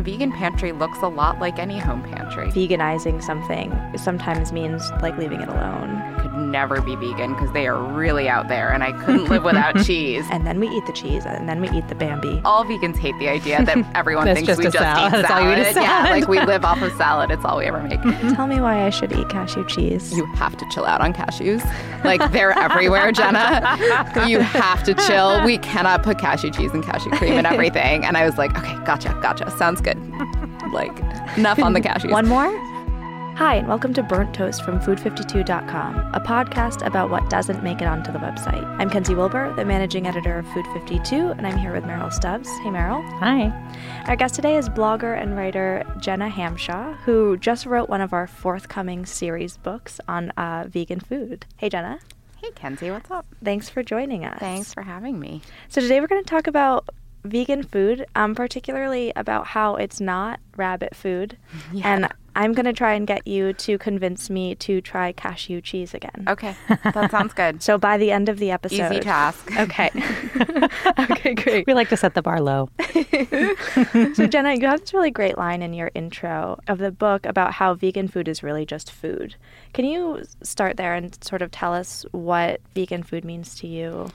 A vegan pantry looks a lot like any home pantry. Veganizing something sometimes means like leaving it alone. Never be vegan because they are really out there, and I couldn't live without cheese. And then we eat the cheese, and then we eat the Bambi. All vegans hate the idea that everyone thinks just we just salad. eat That's all salad. you eat is Yeah, like we live off of salad. It's all we ever make. Tell me why I should eat cashew cheese. You have to chill out on cashews. Like they're everywhere, Gena. You have to chill. We cannot put cashew cheese and cashew cream and everything. And I was like, okay, gotcha, gotcha. Sounds good. Like enough on the cashews. One more? Hi, and welcome to Burnt Toast from Food52.com, a podcast about what doesn't make it onto the website. I'm Kenzi Wilbur, the managing editor of Food 52, and I'm here with Meryl Stubbs. Hey, Meryl. Hi. Our guest today is blogger and writer Gena Hamshaw, who just wrote one of our forthcoming series books on uh, vegan food. Hey, Gena. Hey, Kenzi, what's up? Thanks for joining us. Thanks for having me. So today we're going to talk about vegan food, um, particularly about how it's not rabbit food. And I'm going to try and get you to convince me to try cashew cheese again. Okay, that sounds good. So by the end of the episode. Easy task. Okay. okay, great. We like to set the bar low. So Gena, you have this really great line in your intro of the book about how vegan food is really just food. Can you start there and sort of tell us what vegan food means to you?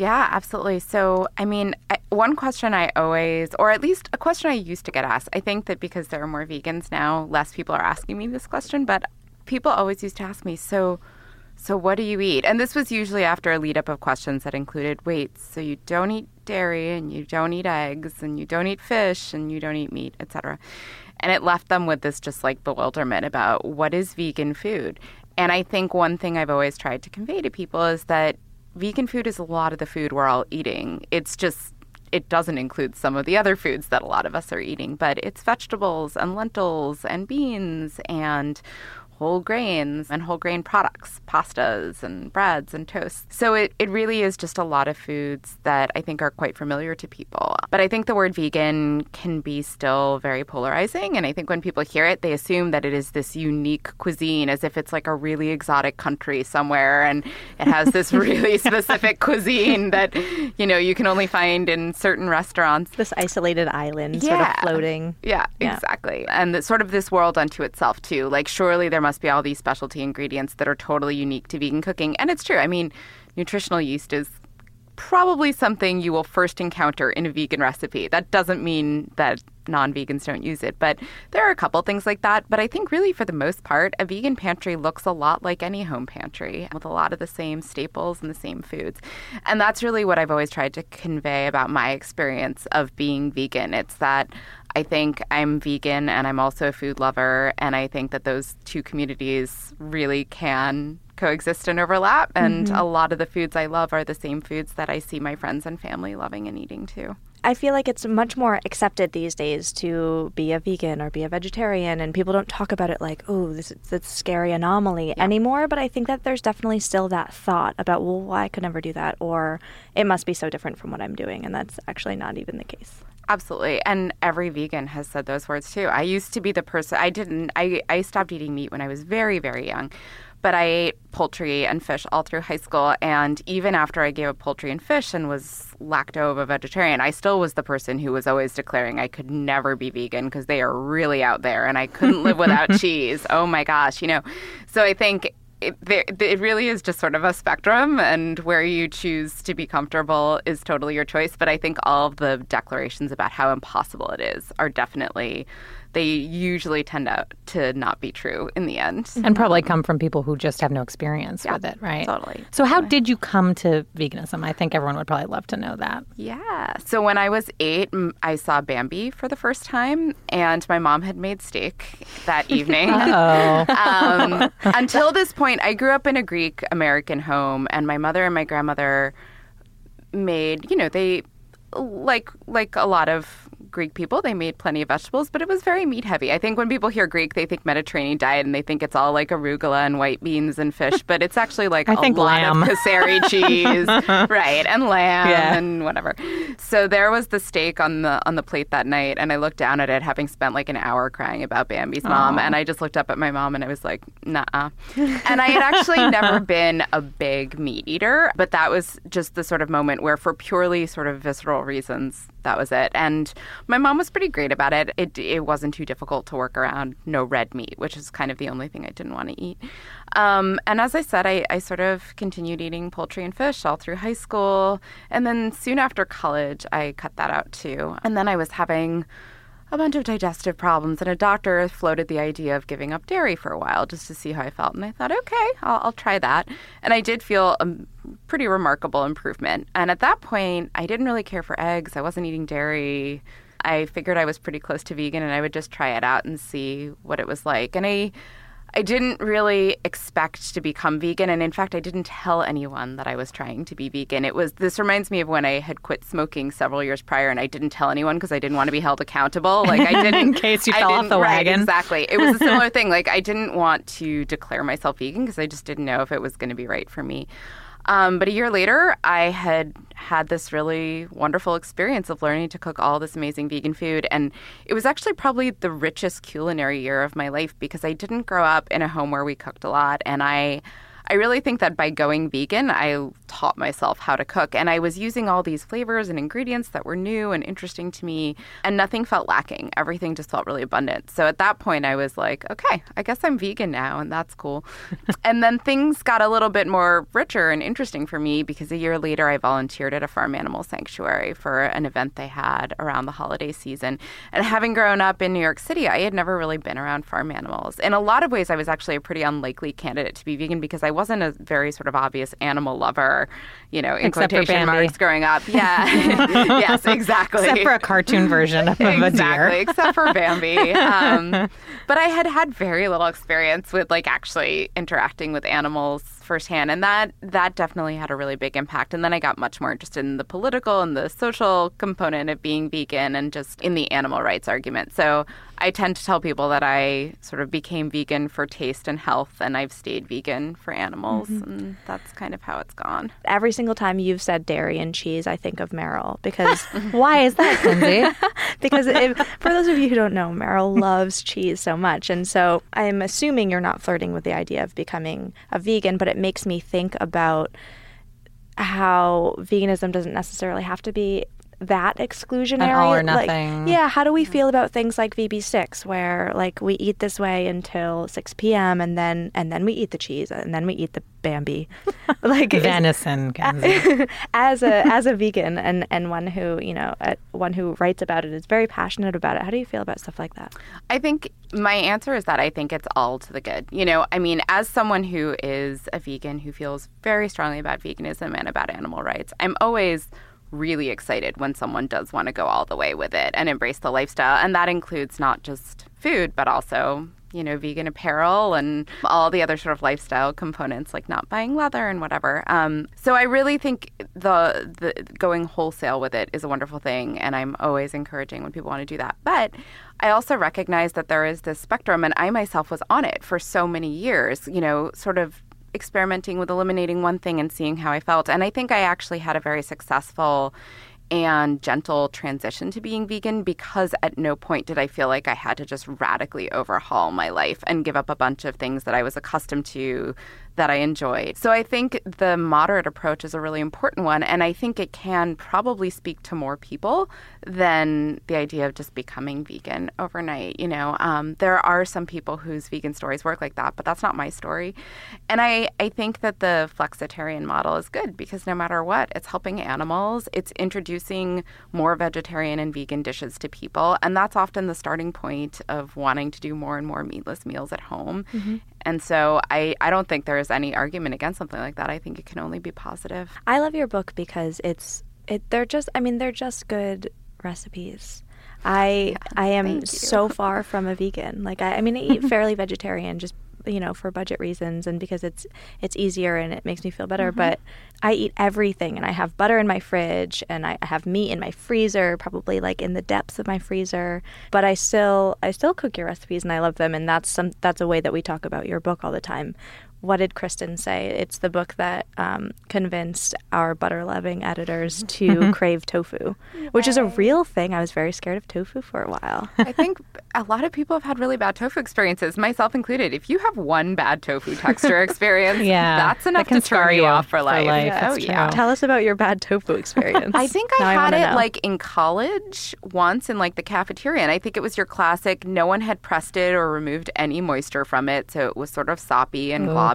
Yeah, absolutely. So, I mean, I- one question I always, or at least a question I used to get asked, I think that because there are more vegans now, less people are asking me this question, but people always used to ask me, so, so what do you eat? And this was usually after a lead up of questions that included, wait, so you don't eat dairy and you don't eat eggs and you don't eat fish and you don't eat meat, etc. And it left them with this just like bewilderment about what is vegan food. And I think one thing I've always tried to convey to people is that vegan food is a lot of the food we're all eating. It's just it doesn't include some of the other foods that a lot of us are eating, but it's vegetables and lentils and beans and whole grains and whole grain products, pastas and breads and toasts. So it, it really is just a lot of foods that I think are quite familiar to people. But I think the word vegan can be still very polarizing. And I think when people hear it, they assume that it is this unique cuisine as if it's like a really exotic country somewhere and it has this really specific cuisine that, you know, you can only find in certain restaurants. This isolated island sort of floating. Yeah, Yeah. exactly. And it's sort of this world unto itself, too. Like, surely there must be all these specialty ingredients that are totally unique to vegan cooking. And it's true. I mean, nutritional yeast is probably something you will first encounter in a vegan recipe. That doesn't mean that non vegans don't use it, but there are a couple things like that. But I think, really, for the most part, a vegan pantry looks a lot like any home pantry with a lot of the same staples and the same foods. And that's really what I've always tried to convey about my experience of being vegan. It's that I think I'm vegan and I'm also a food lover. And I think that those two communities really can coexist and overlap. And mm-hmm. a lot of the foods I love are the same foods that I see my friends and family loving and eating too. I feel like it's much more accepted these days to be a vegan or be a vegetarian, and people don't talk about it like, oh, this is this scary anomaly anymore. But I think that there's definitely still that thought about, well, well, I could never do that, or it must be so different from what I'm doing, and that's actually not even the case. Absolutely. And every vegan has said those words too. I used to be the person I didn't I, I stopped eating meat when I was very, very young. But I ate poultry and fish all through high school and even after I gave up poultry and fish and was lacto-ovo vegetarian, I still was the person who was always declaring I could never be vegan because they are really out there and I couldn't live without cheese. Oh my gosh, you know. So I think it, it really is just sort of a spectrum, and where you choose to be comfortable is totally your choice. But I think all of the declarations about how impossible it is are definitely they usually tend out to not be true in the end. And probably come from people who just have no experience Yeah, with it, right? totally, So, how did you come to veganism? I think everyone would probably love to know that. Yeah. So when I was eight, I saw Bambi for the first time, and my mom had made steak that evening. Oh, um, until this point, I grew up in a Greek American home, and my mother and my grandmother made, you know, they like like a lot of Greek people, they made plenty of vegetables, but it was very meat heavy. I think when people hear Greek, they think Mediterranean diet and they think it's all like arugula and white beans and fish, but it's actually like I a think lot lamb. of kasseri cheese, right, and lamb Yeah. and whatever. So there was the steak on the on the plate that night, and I looked down at it, having spent like an hour crying about Bambi's mom, and I just looked up at my mom and I was like, nah. and I had actually never been a big meat eater, but that was just the sort of moment where, for purely sort of visceral reasons, that was it. And my mom was pretty great about it. It it wasn't too difficult to work around. No red meat, which is kind of the only thing I didn't want to eat. Um, and as I said, I, I sort of continued eating poultry and fish all through high school. And then soon after college, I cut that out too. And then I was having a bunch of digestive problems, and a doctor floated the idea of giving up dairy for a while just to see how I felt. And I thought, okay, I'll, I'll try that. And I did feel a pretty remarkable improvement. And at that point, I didn't really care for eggs, I wasn't eating dairy. I figured I was pretty close to vegan and I would just try it out and see what it was like. And I I didn't really expect to become vegan and in fact I didn't tell anyone that I was trying to be vegan. It was this reminds me of when I had quit smoking several years prior and I didn't tell anyone because I didn't want to be held accountable. Like I didn't In case you I fell off the right, wagon. Exactly. It was a similar thing. Like I didn't want to declare myself vegan because I just didn't know if it was going to be right for me. Um, but a year later, I had had this really wonderful experience of learning to cook all this amazing vegan food. And it was actually probably the richest culinary year of my life because I didn't grow up in a home where we cooked a lot. And I. I really think that by going vegan, I taught myself how to cook. And I was using all these flavors and ingredients that were new and interesting to me, and nothing felt lacking. Everything just felt really abundant. So at that point, I was like, okay, I guess I'm vegan now, and that's cool. and then things got a little bit more richer and interesting for me because a year later, I volunteered at a farm animal sanctuary for an event they had around the holiday season. And having grown up in New York City, I had never really been around farm animals. In a lot of ways, I was actually a pretty unlikely candidate to be vegan because I wasn't a very sort of obvious animal lover, you know, in Except for quotation Bambi. marks growing up. Yeah. yes, exactly. except for a cartoon version of a exactly, deer. except for Bambi. Um, but I had had very little experience with like actually interacting with animals firsthand, and that that definitely had a really big impact. And then I got much more interested in the political and the social component of being vegan, and just in the animal rights argument. So I tend to tell people that I sort of became vegan for taste and health, and I've stayed vegan for animals, mm-hmm. and that's kind of how it's gone. Every single time you've said dairy and cheese, I think of Meryl because Why is that, Lindsay? because if, for those of you who don't know, Meryl loves cheese so much, and so I'm assuming you're not flirting with the idea of becoming a vegan, but it makes me think about how veganism doesn't necessarily have to be that exclusionary. all or Like, nothing. yeah, how do we feel about things like VB6, where like we eat this way until 6 p.m. and then and then we eat the cheese and then we eat the Bambi, like Venison, Kenzi. as a as a vegan and and one who you know uh, one who writes about it is very passionate about it. How do you feel about stuff like that? I think my answer is that I think it's all to the good. You know, I mean, as someone who is a vegan who feels very strongly about veganism and about animal rights, I'm always really excited when someone does want to go all the way with it and embrace the lifestyle. And that includes not just food, but also, you know, vegan apparel and all the other sort of lifestyle components like not buying leather and whatever. Um, so I really think the, the going wholesale with it is a wonderful thing. And I'm always encouraging when people want to do that. But I also recognize that there is this spectrum, and I myself was on it for so many years, you know, sort of experimenting with eliminating one thing and seeing how I felt. And I think I actually had a very successful and gentle transition to being vegan because at no point did I feel like I had to just radically overhaul my life and give up a bunch of things that I was accustomed to that I enjoyed. So I think the moderate approach is a really important one. And I think it can probably speak to more people than the idea of just becoming vegan overnight. You know, um, there are some people whose vegan stories work like that, but that's not my story. And I, I think that the flexitarian model is good because no matter what, it's helping animals, it's introducing more vegetarian and vegan dishes to people. And that's often the starting point of wanting to do more and more meatless meals at home. Mm-hmm. And so I, I don't think there is any argument against something like that. I think it can only be positive. I love your book because it's it they're just I mean they're just good recipes. I yeah, I am so far from a vegan. Like I, I mean I eat fairly vegetarian just you know for budget reasons and because it's it's easier and it makes me feel better mm-hmm. but i eat everything and i have butter in my fridge and i have meat in my freezer probably like in the depths of my freezer but i still i still cook your recipes and i love them and that's some that's a way that we talk about your book all the time what did Kristen say? It's the book that um, convinced our butter loving editors to crave tofu, which is a real thing. I was very scared of tofu for a while. I think a lot of people have had really bad tofu experiences, myself included. If you have one bad tofu texture experience, yeah, that's enough that to turn you off for life. For life. Oh, yeah. Tell us about your bad tofu experience. I think I had I it know. like in college once in like the cafeteria, and I think it was your classic. No one had pressed it or removed any moisture from it, so it was sort of soppy and glossy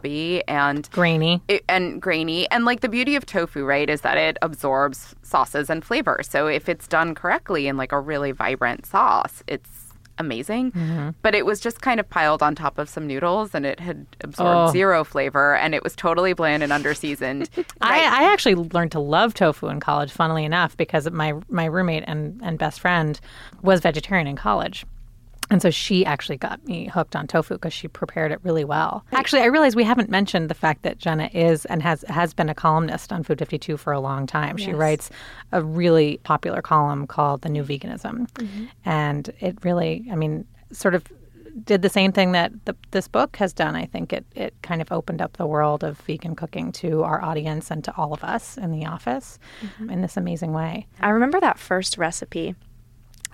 and grainy. It, and grainy. And like the beauty of tofu, right, is that it absorbs sauces and flavors. So if it's done correctly in like a really vibrant sauce, it's amazing. Mm-hmm. But it was just kind of piled on top of some noodles and it had absorbed oh. zero flavor and it was totally bland and underseasoned. I, I, actually learned to love tofu in college, funnily enough, because my my roommate and, and best friend was vegetarian in college. And so she actually got me hooked on tofu because she prepared it really well. Actually, I realize we haven't mentioned the fact that Gena is and has has been a columnist on Food 52 for a long time. Yes. She writes a really popular column called The New Veganism. Mm-hmm. And it really, I mean, sort of did the same thing that the, this book has done. I think it, it kind of opened up the world of vegan cooking to our audience and to all of us in the office mm-hmm. in this amazing way. I remember that first recipe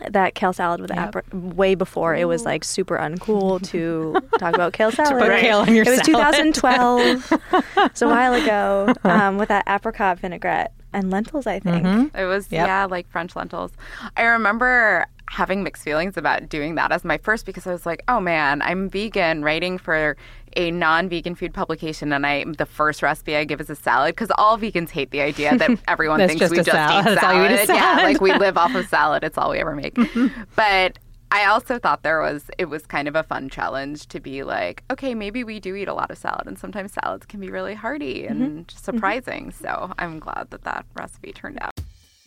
that kale salad with yep. apple way before Ooh. it was like super uncool to talk about kale salad. to put kale on your it was salad. 2012, so a while ago, um, with that apricot vinaigrette and lentils. I think mm-hmm. it was yep. yeah, like French lentils. I remember having mixed feelings about doing that as my first because I was like, oh man, I'm vegan, writing for a non-vegan food publication, and I the first recipe I give is a salad because all vegans hate the idea that everyone thinks just we just salad. eat salad. Eat salad. Yeah, like we live off of salad. It's all we ever make. but I also thought there was it was kind of a fun challenge to be like, okay, maybe we do eat a lot of salad, and sometimes salads can be really hearty and mm-hmm. surprising. Mm-hmm. So I'm glad that that recipe turned out.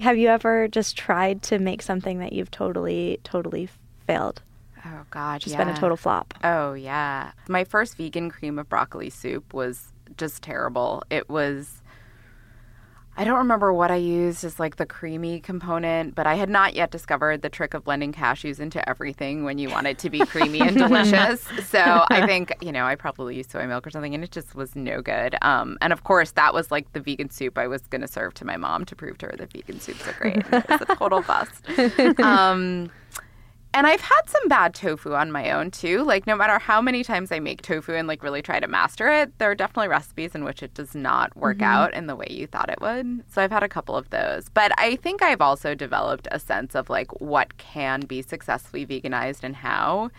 Have you ever just tried to make something that you've totally, totally failed? Oh God, just yeah. been a total flop. Oh yeah, my first vegan cream of broccoli soup was just terrible. It was I don't remember what I used as like the creamy component, but I had not yet discovered the trick of blending cashews into everything when you want it to be creamy and delicious. So I think, you know, I probably used soy milk or something and it just was no good. Um, and of course, that was like the vegan soup I was going to serve to my mom to prove to her that vegan soups are great. it was a total bust. Um, and I've had some bad tofu on my own too. Like no matter how many times I make tofu and like really try to master it, there are definitely recipes in which it does not work mm-hmm. out in the way you thought it would. So I've had a couple of those. But I think I've also developed a sense of like what can be successfully veganized and how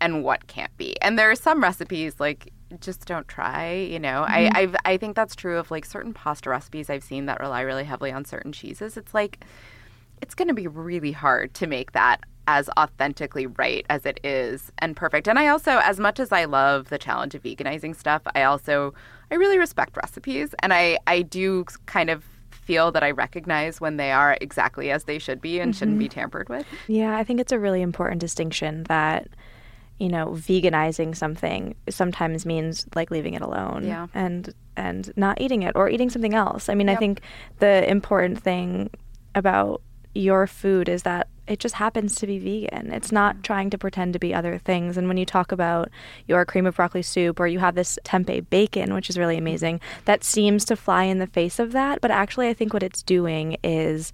and what can't be. And there are some recipes like just don't try, you know. Mm-hmm. I I've, I think that's true of like certain pasta recipes I've seen that rely really heavily on certain cheeses. It's like it's going to be really hard to make that as authentically right as it is and perfect. And I also, as much as I love the challenge of veganizing stuff, I also I really respect recipes, and I I do kind of feel that I recognize when they are exactly as they should be and mm-hmm. shouldn't be tampered with. Yeah, I think it's a really important distinction that you know, veganizing something sometimes means like leaving it alone Yeah. and and not eating it or eating something else. I mean, I think the important thing about your food is that it just happens to be vegan. It's not mm. trying to pretend to be other things. And when you talk about your cream of broccoli soup or you have this tempeh bacon, which is really amazing, that seems to fly in the face of that. But actually, I think what it's doing is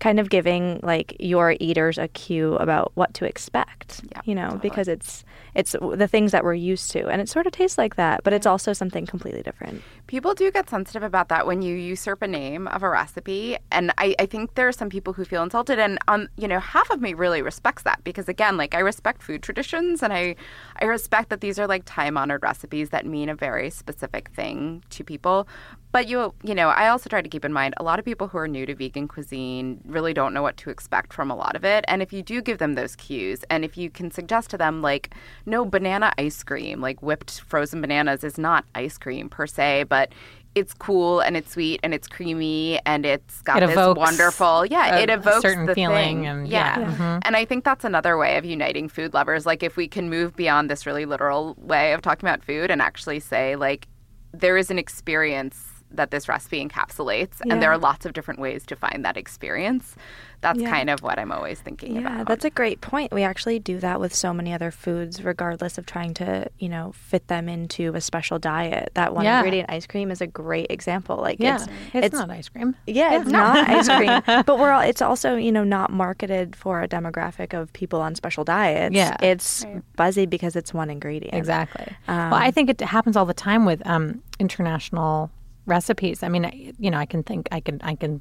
kind of giving like your eaters a cue about what to expect Yeah, you know totally. because it's it's the things that we're used to and it sort of tastes like that but it's also something completely different People do get sensitive about that when you usurp a name of a recipe. And I, I think there are some people who feel insulted. And, um, you know, half of me really respects that because, again, like I respect food traditions and I, I respect that these are like time honored recipes that mean a very specific thing to people. But you, you know, I also try to keep in mind a lot of people who are new to vegan cuisine really don't know what to expect from a lot of it. And if you do give them those cues, and if you can suggest to them like, no banana ice cream, like whipped frozen bananas is not ice cream per se, but it's cool and it's sweet and it's creamy and it's got It this wonderful, yeah, a- it a evokes certain the feeling thing. and- yeah. yeah. Mhm. And I think that's another way of uniting food lovers. Like if we can move beyond this really literal way of talking about food and actually say like there is an experience that this recipe encapsulates and there are lots of different ways to find that experience. That's Yeah. kind of what I'm always thinking Yeah, about. that's a great point. We actually do that with so many other foods, regardless of trying to, you know, fit them into a special diet. That one Yeah. ingredient ice cream is a great example. Like, Yeah, it's, it's, not ice cream. Yeah, it's not ice cream, but we're all. It's also you know not marketed for a demographic of people on special diets. Yeah. it's buzzy because it's one ingredient. Exactly. Um, well, I think it happens all the time with um, international recipes. I mean, you know, I can think, I can, I can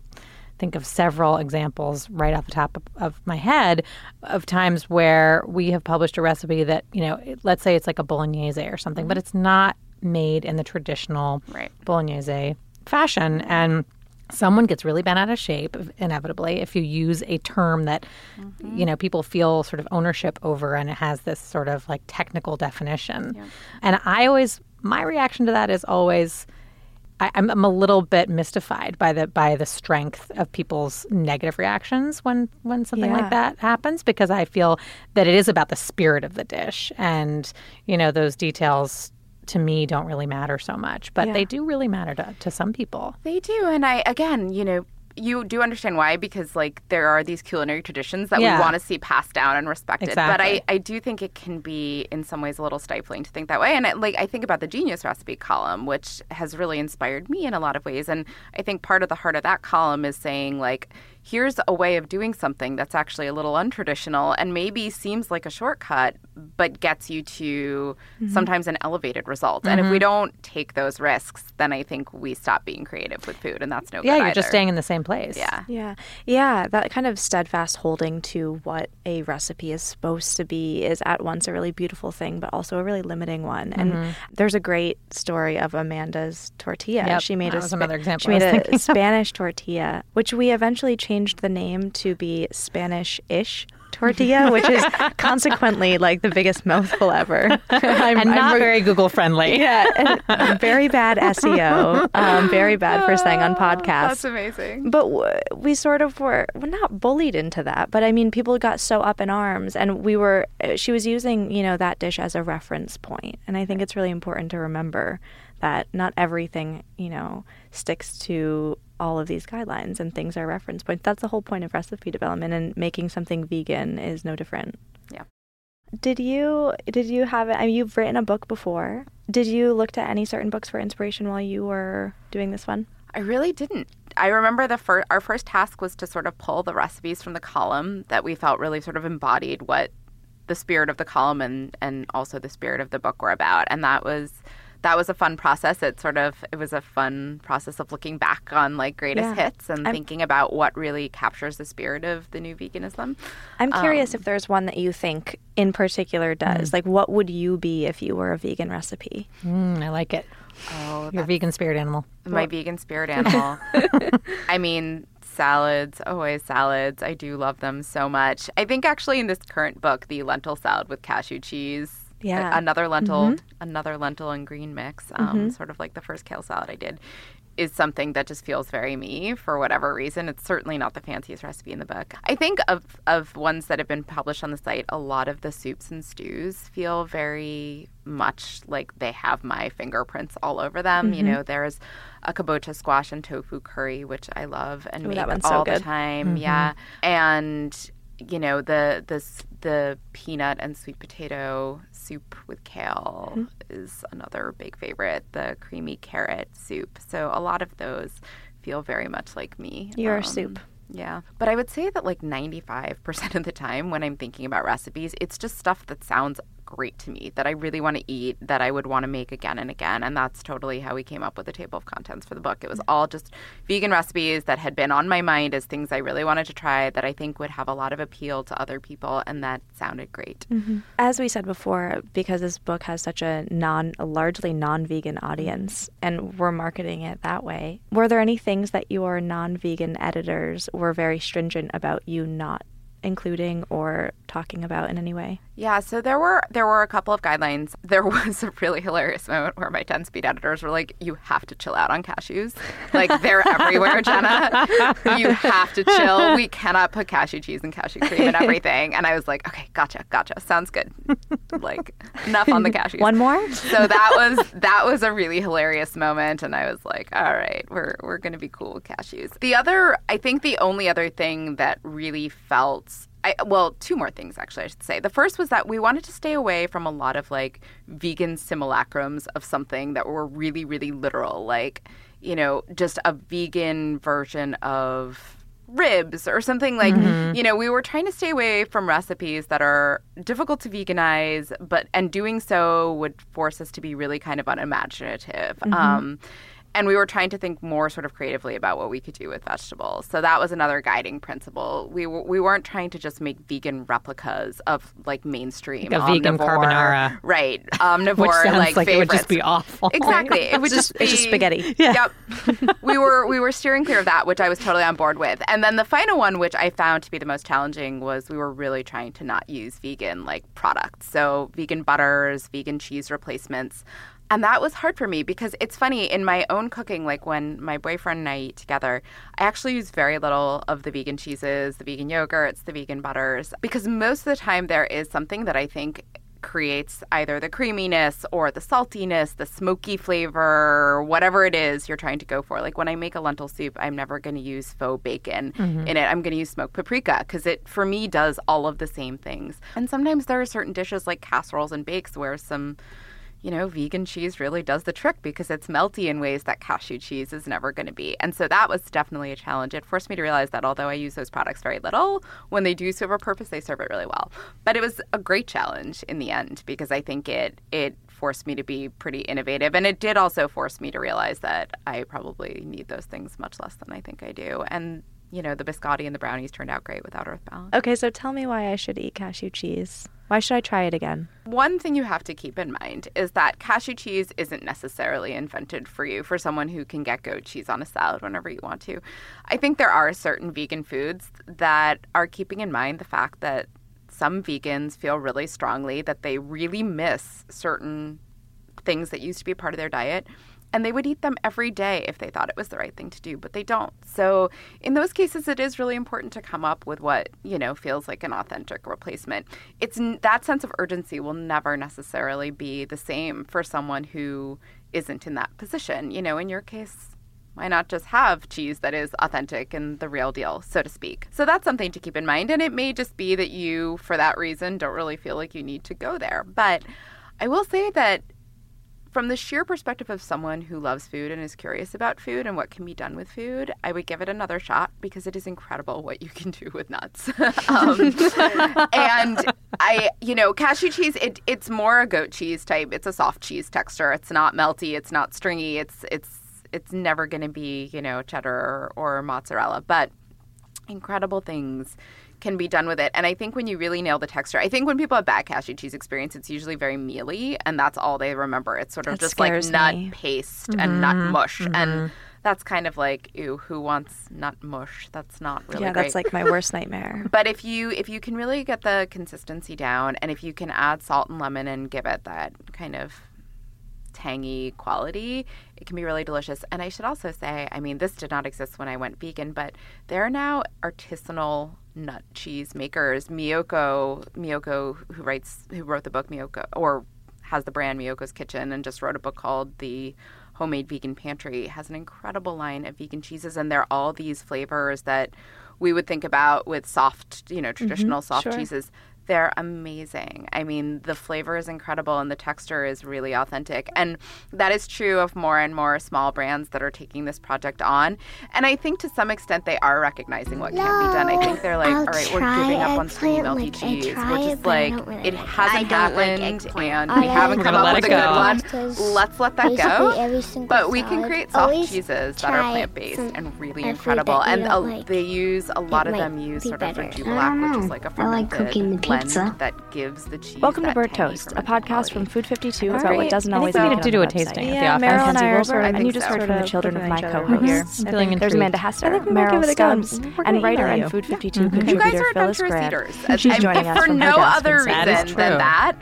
think of several examples right off the top of, of my head of times where we have published a recipe that, you know, let's say it's like a bolognese or something, but mm-hmm. it's not made in the traditional Right. bolognese fashion, and someone gets really bent out of shape inevitably if you use a term that mm-hmm. you know people feel sort of ownership over and it has this sort of like technical definition. And i always my reaction to that is always I, I'm, I'm a little bit mystified by the by the strength of people's negative reactions when when something Yeah. like that happens because I feel that it is about the spirit of the dish and you know those details to me don't really matter so much but Yeah. they do really matter to, to some people They do, and I again, you know, you do understand why because like there are these culinary traditions that Yeah. we want to see passed down and respected. But I, I do think it can be in some ways a little stifling to think that way. And it, like I think about the Genius recipe column, which has really inspired me in a lot of ways. And I think part of the heart of that column is saying like. Here's a way of doing something that's actually a little untraditional and maybe seems like a shortcut, but gets you to mm-hmm. sometimes an elevated result. And if we mm-hmm. don't take those risks, then I think we stop being creative with food, and that's no yeah good. you're either. just staying in the same place Yeah. Yeah. Yeah. That kind of steadfast holding to what a recipe is supposed to be is at once a really beautiful thing, but also a really limiting one. And mm-hmm. there's a great story of Amanda's tortilla. Yep, she made that a was another example She made a. Spanish tortilla, which we eventually changed the name to be Spanish ish. Tortilla, which is consequently like the biggest mouthful ever. I'm, and I'm not re- very google friendly yeah, very bad SEO, um, very bad for saying on podcasts. That's amazing. But w- we sort of were, well, not bullied into that, but I mean, people got so up in arms, and we were, uh, she was using, you know, that dish as a reference point. And I think it's really important to remember that not everything, you know, sticks to all of these guidelines and things are reference points. That's the whole point of recipe development, and making something vegan is no different. Yeah. Did you did you have I mean, you've written a book before? Did you look to any certain books for inspiration while you were doing this one? I really didn't. I remember the first our first task was to sort of pull the recipes from the column that we felt really sort of embodied what the spirit of the column and and also the spirit of the book were about, and that was that was a fun process. It sort of it was a fun process of looking back on like greatest Yeah. hits and I'm- thinking about what really captures the spirit of the new veganism. I'm curious Um, if there's one that you think in particular does. Like, what would you be if you were a vegan recipe? mm, i like it Oh, your vegan spirit animal my vegan spirit animal. I mean, salads, always salads. I do love them so much. I think actually in this current book, the lentil salad with cashew cheese. Yeah. Another lentil, another lentil and green mix, um, sort of like the first kale salad I did, is something that just feels very me for whatever reason. It's certainly not the fanciest recipe in the book. I think of of ones that have been published on the site, a lot of the soups and stews feel very much like they have my fingerprints all over them. Mm-hmm. You know, there's a kabocha squash and tofu curry, which I love and Ooh, make all so the time. Mm-hmm. Yeah, and you know the the the peanut and sweet potato soup with kale mm-hmm. is another big favorite. The creamy carrot soup. So a lot of those feel very much like me. Your um, soup. Yeah. But I would say that like 95% of the time when I'm thinking about recipes, it's just stuff that sounds great to me that I really want to eat, that I would want to make again and again. And that's totally how we came up with the table of contents for the book. It was all just vegan recipes that had been on my mind as things I really wanted to try that I think would have a lot of appeal to other people. And that sounded great. Mm-hmm. As we said before, because this book has such a non, a largely non vegan audience, and we're marketing it that way, were there any things that your non vegan editors were very stringent about you not including or talking about in any way? Yeah, so there were there were a couple of guidelines. There was a really hilarious moment where my 10 speed editors were like, "You have to chill out on cashews. Like they're everywhere, Gena. You have to chill. We cannot put cashew cheese and cashew cream and everything." And I was like, "Okay, gotcha, gotcha. Sounds good. like enough on the cashews. One more." so that was that was a really hilarious moment and I was like, "All right, we're we're going to be cool with cashews." The other I think the only other thing that really felt I, well, two more things actually, I should say. The first was that we wanted to stay away from a lot of like vegan simulacrums of something that were really, really literal, like, you know, just a vegan version of ribs or something like mm-hmm. you know we were trying to stay away from recipes that are difficult to veganize but and doing so would force us to be really kind of unimaginative mm-hmm. um, and we were trying to think more sort of creatively about what we could do with vegetables. So that was another guiding principle. We w- we weren't trying to just make vegan replicas of like mainstream like a vegan carbonara, right? Omnivore, Which sounds like, like it would just be awful. Exactly, it would just, just be, it's just spaghetti. Yeah. Yep. we were we were steering clear of that, which I was totally on board with. And then the final one, which I found to be the most challenging, was we were really trying to not use vegan like products. So vegan butters, vegan cheese replacements. And that was hard for me because it's funny in my own cooking, like when my boyfriend and I eat together, I actually use very little of the vegan cheeses, the vegan yogurts, the vegan butters, because most of the time there is something that I think creates either the creaminess or the saltiness, the smoky flavor, whatever it is you're trying to go for. Like when I make a lentil soup, I'm never going to use faux bacon mm-hmm. in it. I'm going to use smoked paprika because it, for me, does all of the same things. And sometimes there are certain dishes like casseroles and bakes where some you know, vegan cheese really does the trick because it's melty in ways that cashew cheese is never going to be. And so that was definitely a challenge. It forced me to realize that although I use those products very little, when they do serve a purpose, they serve it really well. But it was a great challenge in the end because I think it it forced me to be pretty innovative and it did also force me to realize that I probably need those things much less than I think I do. And you know, the biscotti and the brownies turned out great without Earth Balance. Okay, so tell me why I should eat cashew cheese. Why should I try it again? One thing you have to keep in mind is that cashew cheese isn't necessarily invented for you, for someone who can get goat cheese on a salad whenever you want to. I think there are certain vegan foods that are keeping in mind the fact that some vegans feel really strongly that they really miss certain things that used to be part of their diet and they would eat them every day if they thought it was the right thing to do, but they don't. So in those cases, it is really important to come up with what you know feels like an authentic replacement. It's that sense of urgency will never necessarily be the same for someone who isn't in that position. You know, in your case. Why not just have cheese that is authentic and the real deal, so to speak? So that's something to keep in mind. And it may just be that you, for that reason, don't really feel like you need to go there. But I will say that from the sheer perspective of someone who loves food and is curious about food and what can be done with food, I would give it another shot because it is incredible what you can do with nuts. um, and I, you know, cashew cheese, it, it's more a goat cheese type. It's a soft cheese texture. It's not melty. It's not stringy. It's it's it's never going to be, you know, cheddar or, or mozzarella, but incredible things can be done with it. And I think when you really nail the texture, I think when people have bad cashew cheese experience, it's usually very mealy, and that's all they remember. It's sort of that just like nut paste mm-hmm. and nut mush, mm-hmm. and that's kind of like ew who wants nut mush that's not really yeah great. that's like my worst nightmare but if you if you can really get the consistency down and if you can add salt and lemon and give it that kind of tangy quality, it can be really delicious. And I should also say, I mean, this did not exist when I went vegan, but there are now artisanal nut cheese makers. Miyoko, Miyoko, who writes, who wrote the book Miyoko, or has the brand Miyoko's Kitchen, and just wrote a book called The Homemade Vegan Pantry, has an incredible line of vegan cheeses, and they're all these flavors that we would think about with soft, you know, mm-hmm. traditional soft sure. cheeses. They're amazing. I mean, the flavor is incredible and the texture is really authentic. And that is true of more and more small brands that are taking this project on. And I think to some extent they are recognizing what can be done. I think they're like, I'll all right, we're try giving up on creamy eggplant, melty like, cheese. We're it, just but like, don't really it hasn't I don't like happened eggplant. and we I haven't come up with a good go. one. Let's let that go. But we can create soft Always cheeses that are plant based and really incredible. And don't like. they use a lot of them use sort of better. Rejuvelac, I don't which is know. like a I like cooking the blend pizza. that gives the cheese. Welcome to that Burnt tangy Toast, a podcast quality. from Food 52 All about what doesn't I think always we need to do a website. tasting at the Yeah, office. Meryl and I are Kenzi over, Wilbur, I and you just so. heard of the children of my co here. I'm feeling mm-hmm. There's. Amanda Hesser, I think we Meryl give it a go. Stubbs, and gonna writer email and. Food 52 mm-hmm. You contributor guys are Phyllis adventurous Grant. eaters. She's joining us for from her no other in San That is reason than that.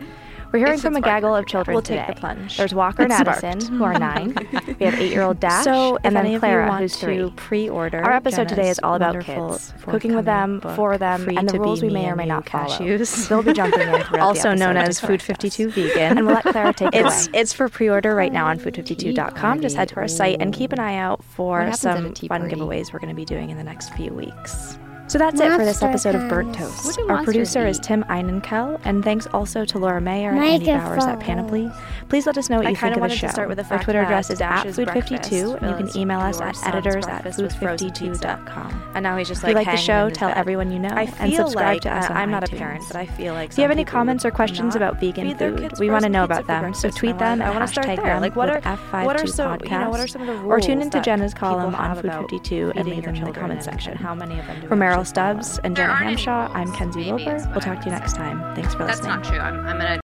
We're hearing It's from a gaggle of children We'll today. take the plunge. There's Walker and Addison, sparked. who are nine. we have eight-year-old Dash, So, and then any of you Clara, want who's to three. pre-order Our episode today is all about kids, cooking with them, forthcoming for them, and the rules we may or may You not follow. Cashews. They'll be jumping in throughout also the known as Food correct us. 52 Vegan. And we'll let Clara take it It's away. it's for pre-order right now on food52.com. Just head to our site and keep an eye out for happens at a some fun giveaways we're going to be doing in the next few weeks. So that's it for this Monster episode of Burnt Toast. Our monsters producer is? Tim Einenkel, and thanks also to Laura Mayer and Andy Bowers at Panoply. Please let us know what I you think of the wanted to show. start with the Our Twitter address is at food52, and you can email us at son's editors at breakfast with frozen pizza. food52.com. And now he's just If like you like the show, tell bed. everyone you know, I and subscribe like to us uh, on I'm not a iTunes. parent, but I feel like If you have any comments or questions about vegan food, we want to know about them. So tweet them wanna- and I wanna start hashtag there. them Like, what with are- F52 what are some- podcast. you know, what are some of the or tune into Gena's column on Food52 and leave them in the children comment section. and how many of them do For we Meryl actually follow? Stubbs and Gena Hamshaw, I'm. Kenzi Wilbur. We'll talk to you next time. Thanks for That's listening. not true. I'm, I'm gonna